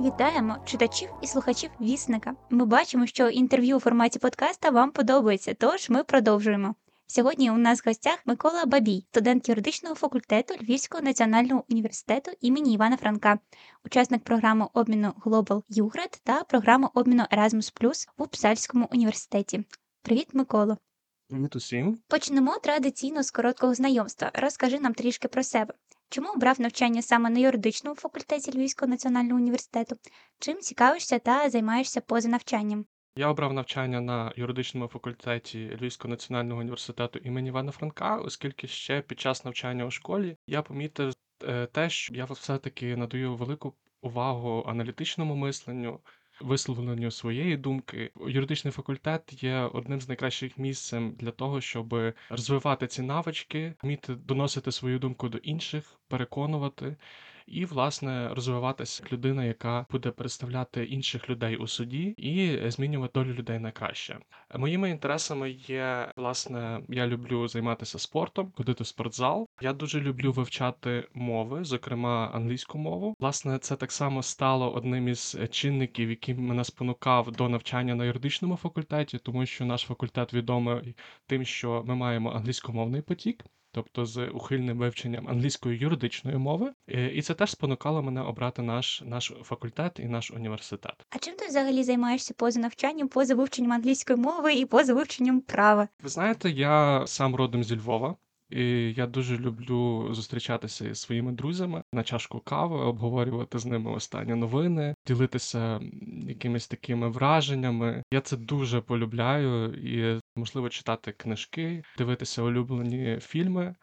Вітаємо читачів і слухачів вісника. Ми бачимо, що інтерв'ю у форматі подкаста вам подобається, тож ми продовжуємо. Сьогодні у нас в гостях Микола Бабій, студент юридичного факультету Львівського національного університету імені Івана Франка, учасник програми обміну Global UGRAD та програми обміну Erasmus в Упсальському університеті. Привіт, Миколо! Привіт усім. Почнемо традиційно з короткого знайомства. Розкажи нам трішки про себе. Чому обрав навчання саме на юридичному факультеті Львівського національного університету? Чим цікавишся та займаєшся поза навчанням? Я обрав навчання на юридичному факультеті Львівського національного університету імені Івана Франка, оскільки ще під час навчання у школі я помітив е, те, що я все-таки надаю велику увагу аналітичному мисленню, висловленню своєї думки. Юридичний факультет є одним з найкращих місцем для того, щоб розвивати ці навички, вміти доносити свою думку до інших, переконувати. І, власне, розвиватися як людина, яка буде представляти інших людей у суді і змінювати долю людей на краще. Моїми інтересами є, власне, я люблю займатися спортом, ходити в спортзал. Я дуже люблю вивчати мови, зокрема англійську мову. Власне, це так само стало одним із чинників, який мене спонукав до навчання на юридичному факультеті, тому що наш факультет відомий тим, що ми маємо англійськомовний потік тобто з ухильним вивченням англійської юридичної мови, е, і це теж спонукало мене обрати наш наш факультет і наш університет. А чим ти взагалі займаєшся поза навчанням, поза вивченням англійської мови і поза вивченням права? Ви знаєте, я сам родом зі Львова. І я дуже люблю зустрічатися зі своїми друзями на чашку кави, обговорювати з ними останні новини, ділитися якимись такими враженнями. Я це дуже полюбляю і можливо читати книжки, дивитися улюблені фільми.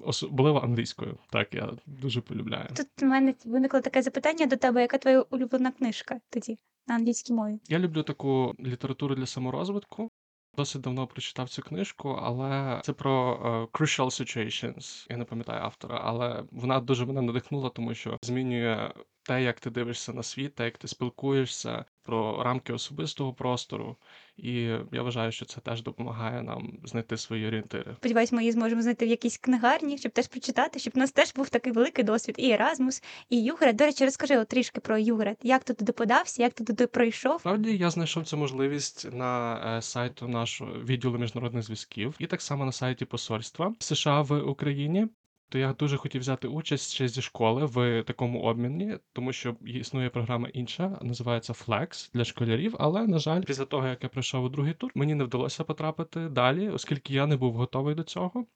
Особливо англійською, так я дуже полюбляю. Тут у мене виникло таке запитання до тебе, яка твоя улюблена книжка тоді на англійській мові? Я люблю таку літературу для саморозвитку. Досить давно прочитав цю книжку, але це про uh, Crucial Situations. Я не пам'ятаю автора, але вона дуже мене надихнула, тому що змінює те, як ти дивишся на світ, те, як ти спілкуєшся, про рамки особистого простору. І я вважаю, що це теж допомагає нам знайти свої орієнтири. Сподіваюсь, ми її зможемо знайти в якійсь книгарні, щоб теж прочитати, щоб у нас теж був такий великий досвід. І Еразмус, і Югрет. До речі, розкажи от трішки про Югрет. Як ти туди подався, як ти туди пройшов? Справді я знайшов цю можливість на е, сайту нашого відділу міжнародних зв'язків, і так само на сайті посольства США в Україні. То я дуже хотів взяти участь ще зі школи в такому обміні, тому що існує програма інша, називається Flex для школярів. Але на жаль, після того як я пройшов у другий тур, мені не вдалося потрапити далі, оскільки я не був готовий до цього.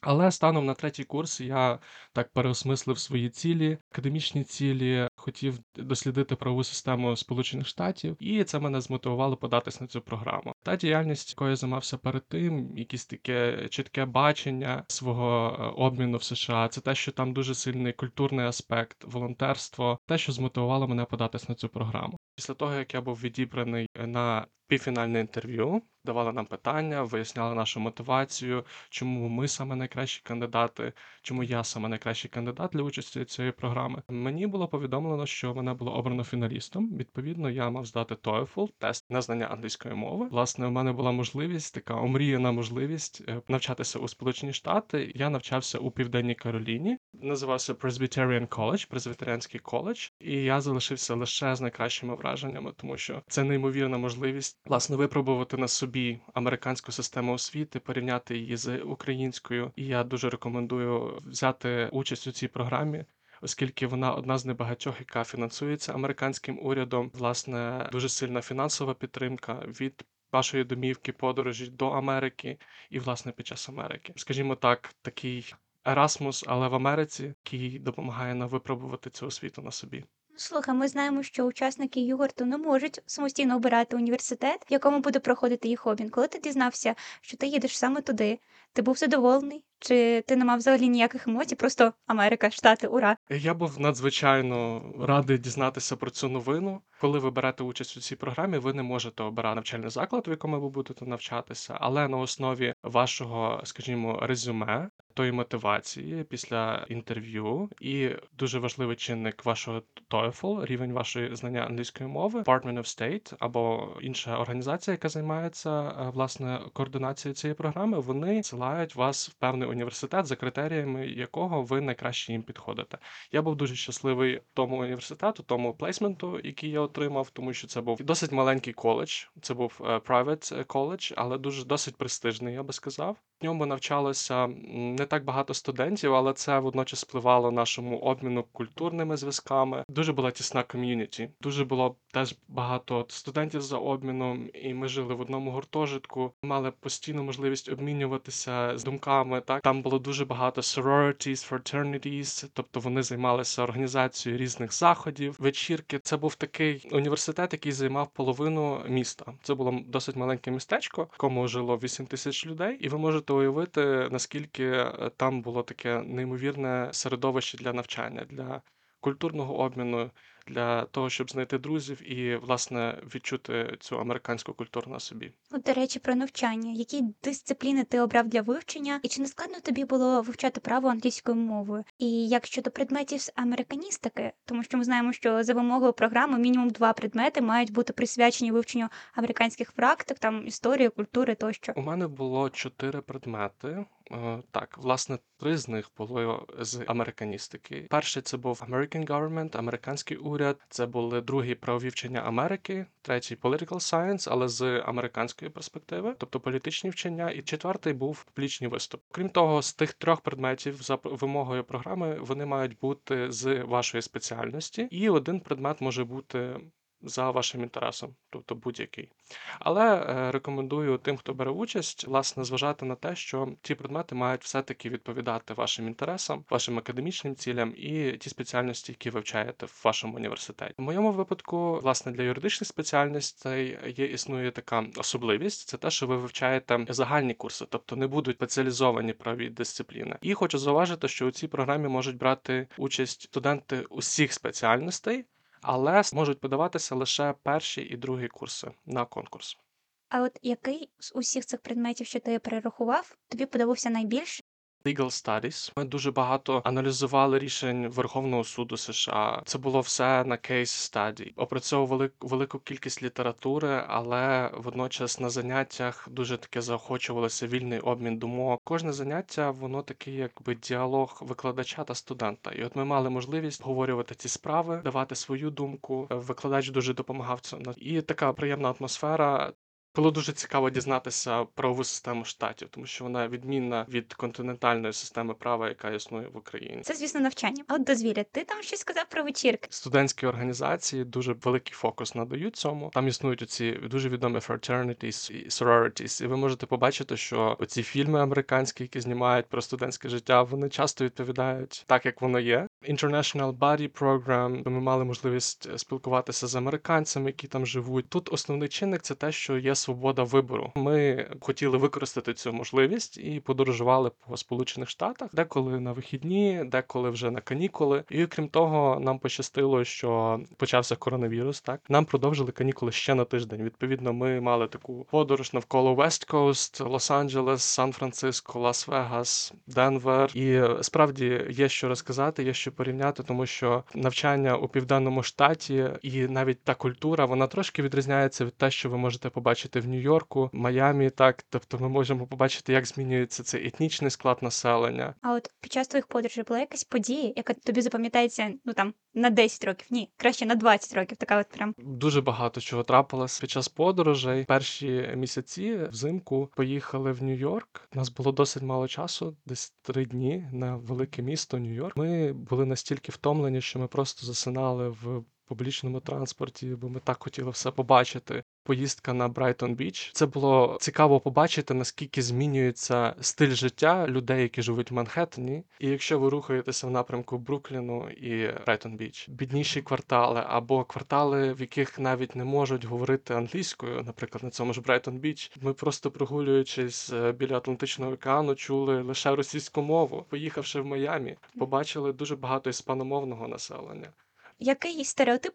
Але станом на третій курс я так переосмислив свої цілі, академічні цілі, хотів дослідити правову систему Сполучених Штатів, і це мене змотивувало податись на цю програму. Та діяльність, якою я займався перед тим, якісь таке чітке бачення свого е, обміну в США. Це те, що там дуже сильний культурний аспект, волонтерство, те, що змотивувало мене податись на цю програму. Після того як я був відібраний на півфінальне інтерв'ю, давали нам питання, виясняли нашу мотивацію, чому ми саме найкращі кандидати, чому я саме найкращий кандидат для участі цієї програми. Мені було повідомлено, що мене було обрано фіналістом. Відповідно, я мав здати TOEFL, тест на знання англійської мови. Власне, у мене була можливість, така омріяна можливість е, навчатися у Сполучені Штати. Я навчався у Південній Кароліні, називався Presbyterian College, Презвітеріанський коледж, і я залишився лише з найкращими враженнями, тому що це неймовірна можливість власне випробувати на собі американську систему освіти, порівняти її з українською. І я дуже рекомендую взяти участь у цій програмі. Оскільки вона одна з небагатьох, яка фінансується американським урядом, власне, дуже сильна фінансова підтримка від вашої домівки, подорожі до Америки і, власне, під час Америки, скажімо так, такий Erasmus, але в Америці, який допомагає нам випробувати цю освіту на собі. Слухай, ми знаємо, що учасники Югорту не можуть самостійно обирати університет, в якому буде проходити їх обмін. Коли ти дізнався, що ти їдеш саме туди, ти був задоволений? Чи ти не мав взагалі ніяких емоцій? Просто Америка, Штати, ура! Я був надзвичайно радий дізнатися про цю новину. Коли ви берете участь у цій програмі, ви не можете обирати навчальний заклад, в якому ви будете навчатися, але на основі вашого, скажімо, резюме тої мотивації після інтерв'ю, і дуже важливий чинник вашого TOEFL, рівень вашої знання англійської мови, Department of State або інша організація, яка займається е, власне координацією цієї програми. Вони силають вас в певний університет, за критеріями якого ви найкраще їм підходите. Я був дуже щасливий тому університету, тому плейсменту, який я отримав, тому що це був досить маленький коледж. Це був е, private college, але дуже досить престижний, я би сказав. В ньому навчалося м, не так багато студентів, але це водночас спливало нашому обміну культурними зв'язками. Дуже була тісна ком'юніті. Дуже було теж багато студентів за обміном, і ми жили в одному гуртожитку. Мали постійну можливість обмінюватися з думками. Так там було дуже багато sororities, fraternities, тобто вони займалися організацією різних заходів, вечірки. Це був такий університет, який займав половину міста. Це було досить маленьке містечко, в якому жило 8 тисяч людей, і ви можете уявити, наскільки там було таке неймовірне середовище для навчання, для культурного обміну, для того, щоб знайти друзів і власне відчути цю американську культуру на собі. От, до речі, про навчання. Які дисципліни ти обрав для вивчення, і чи не складно тобі було вивчати право англійською мовою? І як щодо предметів з американістики, тому що ми знаємо, що за вимогою програми мінімум два предмети мають бути присвячені вивченню американських практик, там історії, культури тощо. У мене було чотири предмети. Е, Так, власне, три з них було з американістики. Перший це був American Government, американський уряд. Це були другий про вивчення Америки, третій Political Science, але з американської перспективи, тобто політичні вчення. І четвертий був публічний виступ. Крім того, з тих трьох предметів за вимогою програми вони мають бути з вашої спеціальності, і один предмет може бути. За вашим інтересом, тобто будь-який. Але е, рекомендую тим, хто бере участь, власне, зважати на те, що ті предмети мають все-таки відповідати вашим інтересам, вашим академічним цілям і ті спеціальності, які вивчаєте в вашому університеті. В моєму випадку, власне, для юридичних спеціальностей є існує така особливість: це те, що ви вивчаєте загальні курси, тобто не будуть спеціалізовані праві дисципліни. І хочу зауважити, що у цій програмі можуть брати участь студенти усіх спеціальностей але можуть подаватися лише перші і другі курси на конкурс. А от який з усіх цих предметів, що ти перерахував, тобі подобався найбільше? Legal Studies. Ми дуже багато аналізували рішень Верховного суду США. Це було все на кейс study. Опрацьовували велику кількість літератури, але водночас на заняттях дуже таке заохочувалося вільний обмін думок. Кожне заняття воно такий, якби діалог викладача та студента. І от ми мали можливість обговорювати ці справи, давати свою думку. Викладач дуже допомагав цьому. І така приємна атмосфера. Було дуже цікаво дізнатися правову систему штатів, тому що вона відмінна від континентальної системи права, яка існує в Україні. Це, звісно, навчання. А от дозвілля, ти там щось сказав про вечірки. Студентські організації дуже великий фокус надають цьому. Там існують оці дуже відомі fraternities і sororities, і ви можете побачити, що оці фільми американські, які знімають про студентське життя, вони часто відповідають так, як воно є. International Buddy Program, Ми мали можливість е, спілкуватися з американцями, які там живуть. Тут основний чинник це те, що є свобода вибору. Ми хотіли використати цю можливість і подорожували по Сполучених Штатах, деколи на вихідні, деколи вже на канікули. І крім того, нам пощастило, що почався коронавірус. Так нам продовжили канікули ще на тиждень. Відповідно, ми мали таку подорож навколо West Coast, Лос-Анджелес, Сан-Франциско, Лас-Вегас, Денвер. І е, справді є що розказати, є що порівняти, тому що навчання у південному штаті і навіть та культура вона трошки відрізняється від те, що ви можете побачити в Нью-Йорку, Майамі. Так, тобто ми можемо побачити, як змінюється цей етнічний склад населення. А от під час твоїх подорожей була якась подія, яка тобі запам'ятається ну там на 10 років, ні, краще на 20 років. Така от прям Дуже багато чого трапилось під час подорожей. Перші місяці взимку поїхали в Нью-Йорк. У нас було досить мало часу, десь три дні на велике місто Нью-Йорк. Ми були настільки втомлені, що ми просто засинали в публічному транспорті, бо ми так хотіли все побачити. Поїздка на Брайтон Біч. Це було цікаво побачити, наскільки змінюється стиль життя людей, які живуть в Манхеттені. І якщо ви рухаєтеся в напрямку Брукліну і Брайтон Біч, бідніші квартали або квартали, в яких навіть не можуть говорити англійською, наприклад, на цьому ж Брайтон Біч, ми просто прогулюючись е, біля Атлантичного океану, чули лише російську мову. Поїхавши в Майамі, побачили дуже багато іспаномовного населення. Який стереотип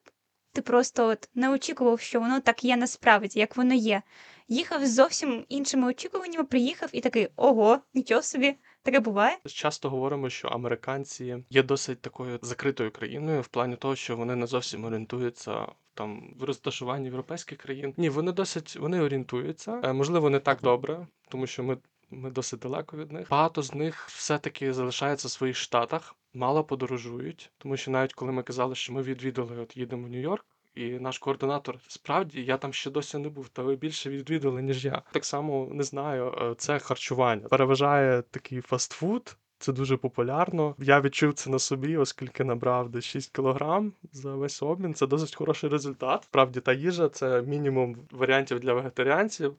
ти просто от не очікував, що воно так є насправді, як воно є. Їхав з зовсім іншими очікуваннями, приїхав і такий ого, нічого собі, таке буває. Часто говоримо, що американці є досить такою закритою країною в плані того, що вони не зовсім орієнтуються там в розташуванні європейських країн. Ні, вони досить вони орієнтуються. Е, Можливо, не так добре, тому що ми. Ми досить далеко від них. Багато з них все-таки залишаються в своїх штатах, мало подорожують, тому що навіть коли ми казали, що ми відвідали, от їдемо в Нью-Йорк, і наш координатор справді я там ще досі не був, та ви більше відвідали, ніж я. Так само не знаю, е, це харчування. Переважає такий фастфуд. Це дуже популярно. Я відчув це на собі, оскільки набрав десь 6 кілограм за весь обмін. Це досить хороший результат. Справді та їжа це мінімум варіантів для вегетаріанців.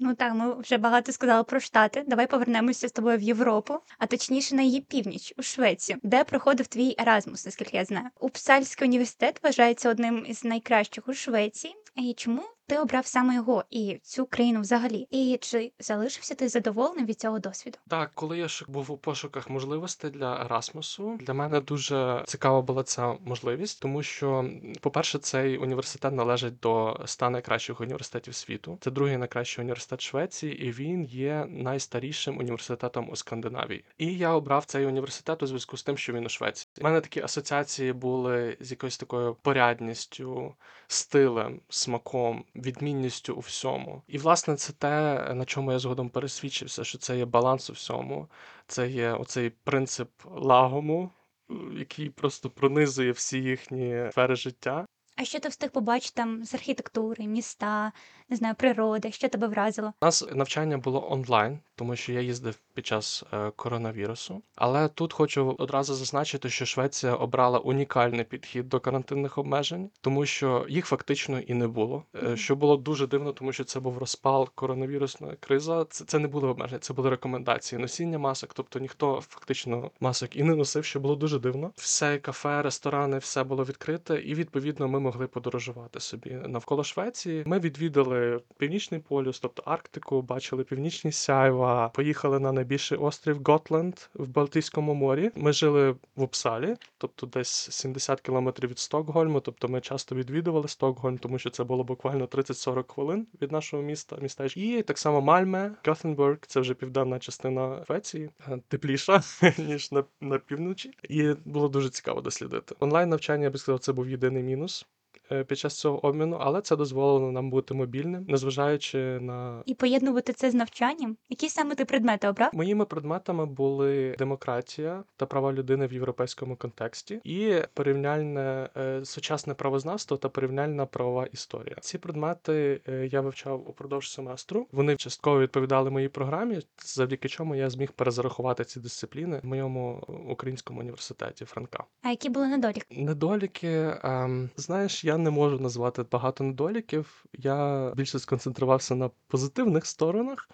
Ну так, ми вже багато сказали про Штати. Давай повернемося з тобою в Європу, а точніше на її північ, у Швецію, де проходив твій Еразмус, наскільки я знаю. Упсальський університет вважається одним із найкращих у Швеції. І чому ти обрав саме його і цю країну взагалі? І чи залишився ти задоволеним від цього досвіду? Так, коли я ж був у пошуках можливостей для Ерасмусу, для мене дуже цікава була ця можливість, тому що, по-перше, цей університет належить до 100 найкращих університетів світу. Це другий найкращий університет Швеції, і він є найстарішим університетом у Скандинавії. І я обрав цей університет у зв'язку з тим, що він у Швеції. У мене такі асоціації були з якоюсь такою порядністю, стилем, смаком, відмінністю у всьому. І власне це те, на чому я згодом пересвідчився, що це є баланс у всьому. Це є оцей принцип лагому, е, який просто пронизує всі їхні сфери життя. А що ти встиг побачити там з архітектури, міста, не знаю, природи, що тебе вразило? У нас навчання було онлайн, тому що я їздив під час е, коронавірусу. Але тут хочу одразу зазначити, що Швеція обрала унікальний підхід до карантинних обмежень, тому що їх фактично і не було. Мгм. Що було дуже дивно, тому що це був розпал коронавірусна криза. Це, це не були обмеження, це були рекомендації носіння масок. Тобто ніхто фактично масок і не носив, що було дуже дивно. Все кафе, ресторани, все було відкрите, і відповідно ми могли подорожувати собі навколо Швеції. Ми відвідали північний полюс, тобто Арктику, бачили північні сяйва, поїхали на найбільший острів Готленд в Балтійському морі. Ми жили в Упсалі, тобто десь 70 кілометрів від Стокгольму. Тобто ми часто відвідували Стокгольм, тому що це було буквально 30-40 хвилин від нашого міста. Містечка. І так само Мальме, Гоthенburg, це вже південна частина Швеції, е, тепліша ніж на, на півночі. І було дуже цікаво дослідити. Онлайн навчання я би сказав, це був єдиний мінус. Е, Під час цього обміну, але це дозволило нам бути мобільним, незважаючи на І поєднувати це з навчанням? Які саме ти предмети обрав? Моїми предметами були демократія та права людини в європейському контексті, і порівняльне е, сучасне правознавство та порівняльна правова історія. Ці предмети е, я вивчав упродовж семестру. Вони частково відповідали моїй програмі, завдяки чому я зміг перезарахувати ці дисципліни в моєму українському університеті Франка. А які були недоліки? Недоліки, ем, знаєш, я не можу назвати багато недоліків. Я більше сконцентрувався на позитивних сторонах.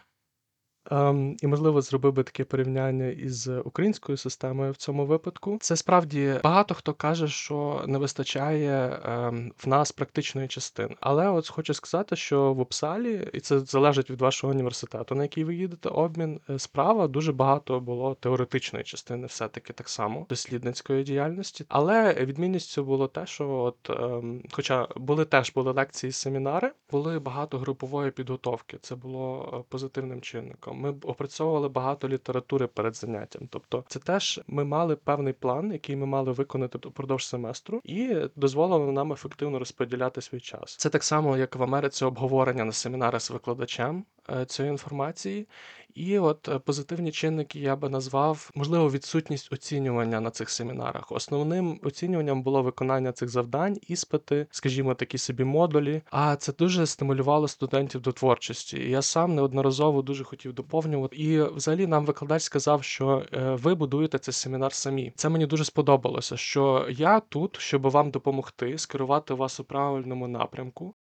Ем, і, можливо, зробив би таке порівняння із українською системою в цьому випадку. Це справді багато хто каже, що не вистачає ем, в нас практичної частини. Але от хочу сказати, що в Упсалі, і це залежить від вашого університету, на який ви їдете, обмін е, справа дуже багато було теоретичної частини, все-таки так само дослідницької діяльності. Але відмінністю було те, що от, ем, хоча були теж були лекції, семінари, були багато групової підготовки. Це було е, позитивним чинником. Ми опрацьовували багато літератури перед заняттям. Тобто, це теж ми мали певний план, який ми мали виконати впродовж семестру, і дозволило нам ефективно розподіляти свій час. Це так само, як в Америці обговорення на семінарах з викладачем е, цієї інформації. І от е, позитивні чинники я би назвав, можливо, відсутність оцінювання на цих семінарах. Основним оцінюванням було виконання цих завдань, іспити, скажімо, такі собі модулі. А це дуже стимулювало студентів до творчості. Я сам неодноразово дуже хотів доповнювати. І взагалі нам викладач сказав, що е, ви будуєте цей семінар самі. Це мені дуже сподобалося, що я тут, щоб вам допомогти, скерувати вас у правильному напрямку.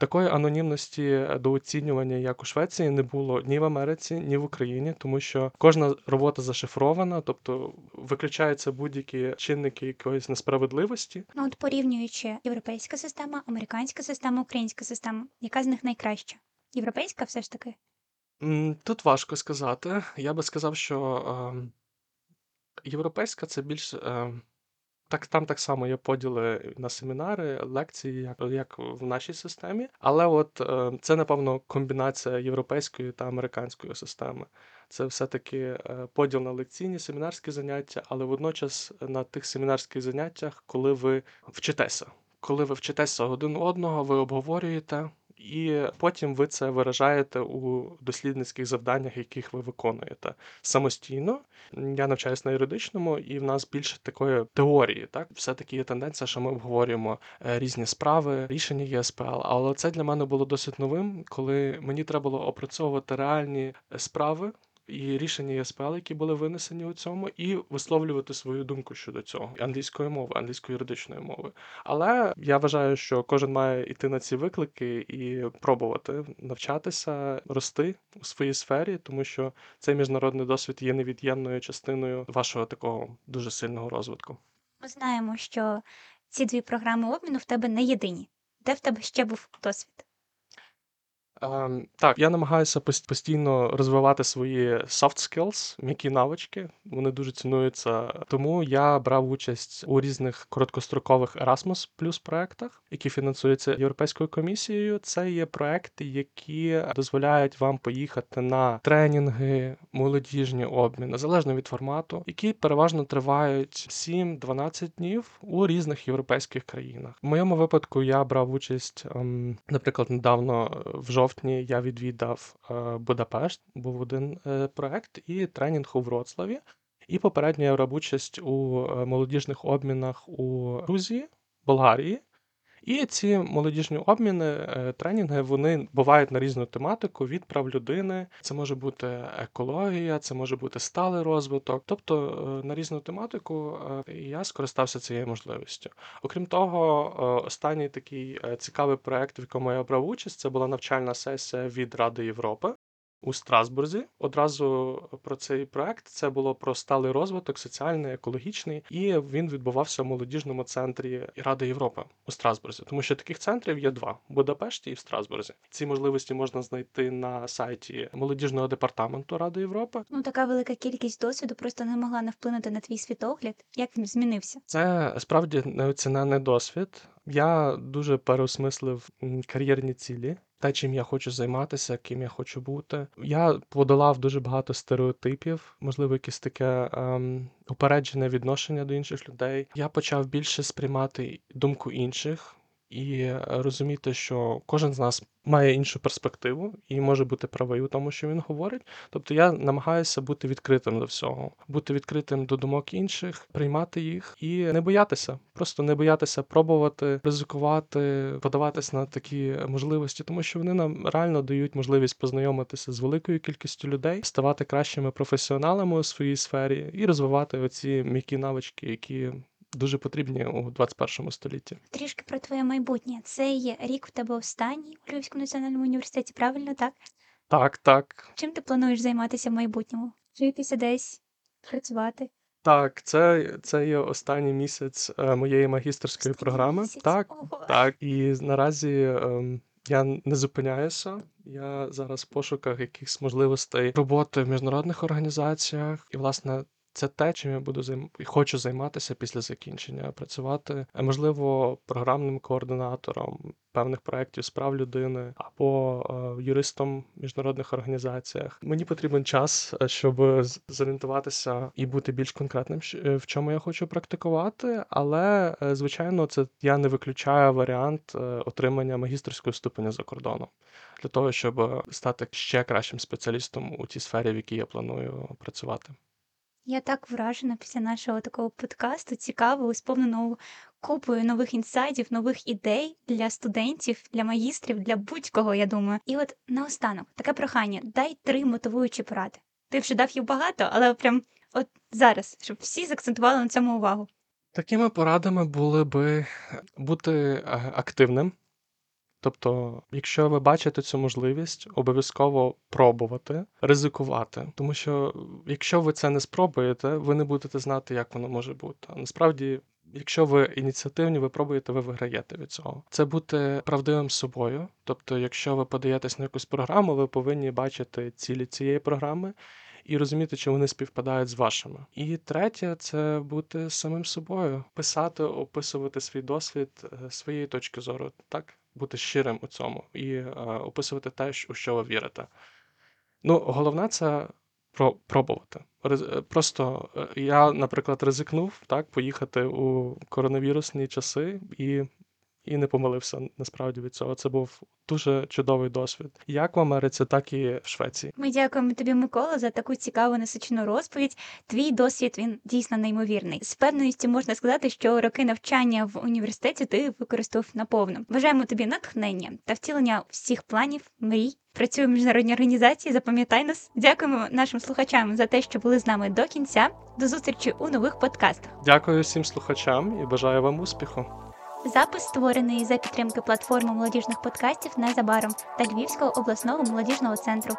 Такої анонімності е, до оцінювання, як у Швеції, не було ні в Америці, ні в Україні, тому що кожна робота зашифрована, тобто виключаються будь-які чинники якоїсь несправедливості. Ну от порівнюючи європейська система, американська система, українська система, яка з них найкраща? Європейська все ж таки. Тут важко сказати. Я би сказав, що ем, європейська це більш ем, Так, там так само є поділи на семінари, лекції, як, як в нашій системі. Але от е, це, напевно, комбінація європейської та американської системи. Це все-таки е, поділ на лекційні семінарські заняття, але водночас на тих семінарських заняттях, коли ви вчитеся. Коли ви вчитеся один одного, ви обговорюєте, і потім ви це виражаєте у дослідницьких завданнях, яких ви виконуєте самостійно. Я навчаюсь на юридичному, і в нас більше такої теорії. Так, все-таки є тенденція, що ми обговорюємо е, різні справи, рішення ЄСПЛ. Але це для мене було досить новим, коли мені треба було опрацьовувати реальні е, справи і рішення ЄСПЛ, які були винесені у цьому, і висловлювати свою думку щодо цього англійської мови, англійської юридичної мови. Але я вважаю, що кожен має йти на ці виклики і пробувати навчатися, рости у своїй сфері, тому що цей міжнародний досвід є невід'ємною частиною вашого такого дуже сильного розвитку. Ми знаємо, що ці дві програми обміну в тебе не єдині. Де в тебе ще був досвід? Ем, так, я намагаюся постійно розвивати свої soft skills, м'які навички. Вони дуже цінуються. Тому я брав участь у різних короткострокових Erasmus Plus проектах, які фінансуються Європейською комісією. Це є проекти, які дозволяють вам поїхати на тренінги, молодіжні обміни, залежно від формату, які переважно тривають 7-12 днів у різних європейських країнах. В моєму випадку я брав участь, ем, наприклад, недавно в жовтні я відвідав е, Будапешт, був один е, проект, і тренінг у Вроцлаві. І попередньо я брав участь у е, молодіжних обмінах у Грузії, Болгарії. І ці молодіжні обміни, е, тренінги, вони бувають на різну тематику від прав людини. Це може бути екологія, це може бути сталий розвиток. Тобто е, на різну тематику е, я скористався цією можливістю. Окрім того, останній такий цікавий проект, в якому я брав участь, це була навчальна сесія від Ради Європи. У Страсбурзі одразу про цей проект це було про сталий розвиток, соціальний, екологічний, і він відбувався в молодіжному центрі Ради Європи у Страсбурзі, тому що таких центрів є два: в Будапешті і в Страсбурзі. Ці можливості можна знайти на сайті молодіжного департаменту Ради Європи. Ну, така велика кількість досвіду просто не могла не вплинути на твій світогляд. Як він змінився? Це справді неоцінений досвід. Я дуже переосмислив кар'єрні цілі, те, чим я хочу займатися, ким я хочу бути. Я подолав дуже багато стереотипів, можливо, якесь таке ем, упереджене відношення до інших людей. Я почав більше сприймати думку інших. І е, розуміти, що кожен з нас має іншу перспективу і може бути правий у тому, що він говорить. Тобто я намагаюся бути відкритим до всього, бути відкритим до думок інших, приймати їх і не боятися, просто не боятися пробувати, ризикувати, подаватись на такі можливості, тому що вони нам реально дають можливість познайомитися з великою кількістю людей, ставати кращими професіоналами у своїй сфері і розвивати оці м'які навички, які дуже потрібні у 21 столітті. Трішки про твоє майбутнє. Цей рік в тебе останній у Львівському національному університеті, правильно так? Так, так. Чим ти плануєш займатися в майбутньому? Вчитися десь, працювати? Так, це, це є останній місяць е, моєї магістерської Останній програми. місяць? Так, Ого. так. І наразі ем, я не зупиняюся. Я зараз в пошуках якихось можливостей роботи в міжнародних організаціях. І, власне, це те, чим я буду займ... і хочу займатися після закінчення. Працювати, е, можливо, програмним координатором певних проєктів з прав людини або е, юристом в міжнародних організаціях. Мені потрібен час, е, щоб зорієнтуватися і бути більш конкретним, е, в чому я хочу практикувати. Але, звичайно, це я не виключаю варіант отримання магістерського ступеня за кордоном для того, щоб стати ще кращим спеціалістом у тій сфері, в якій я планую працювати. Я так вражена після нашого такого подкасту, цікавого, сповненого купою нових інсайдів, нових ідей для студентів, для магістрів, для будь-кого, я думаю. І от наостанок, таке прохання: дай три мотивуючі поради. Ти вже дав їх багато, але прям от зараз, щоб всі заакцентували на цьому увагу. Такими порадами були би бути е, активним. Тобто, якщо ви бачите цю можливість, обов'язково пробувати, ризикувати. Тому що якщо ви це не спробуєте, ви не будете знати, як воно може бути. А насправді, якщо ви ініціативні, ви пробуєте, ви виграєте від цього. Це бути правдивим собою. Тобто, якщо ви подаєтесь на якусь програму, ви повинні бачити цілі цієї програми. і розуміти, чи вони співпадають з вашими. І третє це бути самим собою, писати, описувати свій досвід е, своєї точки зору, так бути щирим у цьому і е, описувати те, у що ви вірите. Ну, головне це про пробувати. Е, Просто е, я, наприклад, ризикнув так, поїхати у коронавірусні часи і, і не помилився насправді від цього. Це був дуже чудовий досвід. Як в Америці, так і в Швеції. Ми дякуємо тобі, Микола, за таку цікаву насичену розповідь. Твій досвід він дійсно неймовірний. З певністю можна сказати, що роки навчання в університеті ти використав наповну. Бажаємо тобі натхнення та втілення всіх планів, мрій. Працює в міжнародній організації. Запам'ятай нас. Дякуємо нашим слухачам за те, що були з нами до кінця. До зустрічі у нових подкастах. Дякую всім слухачам і бажаю вам успіху. Запис створений за підтримки платформи молодіжних подкастів незабаром та Львівського обласного молодіжного центру.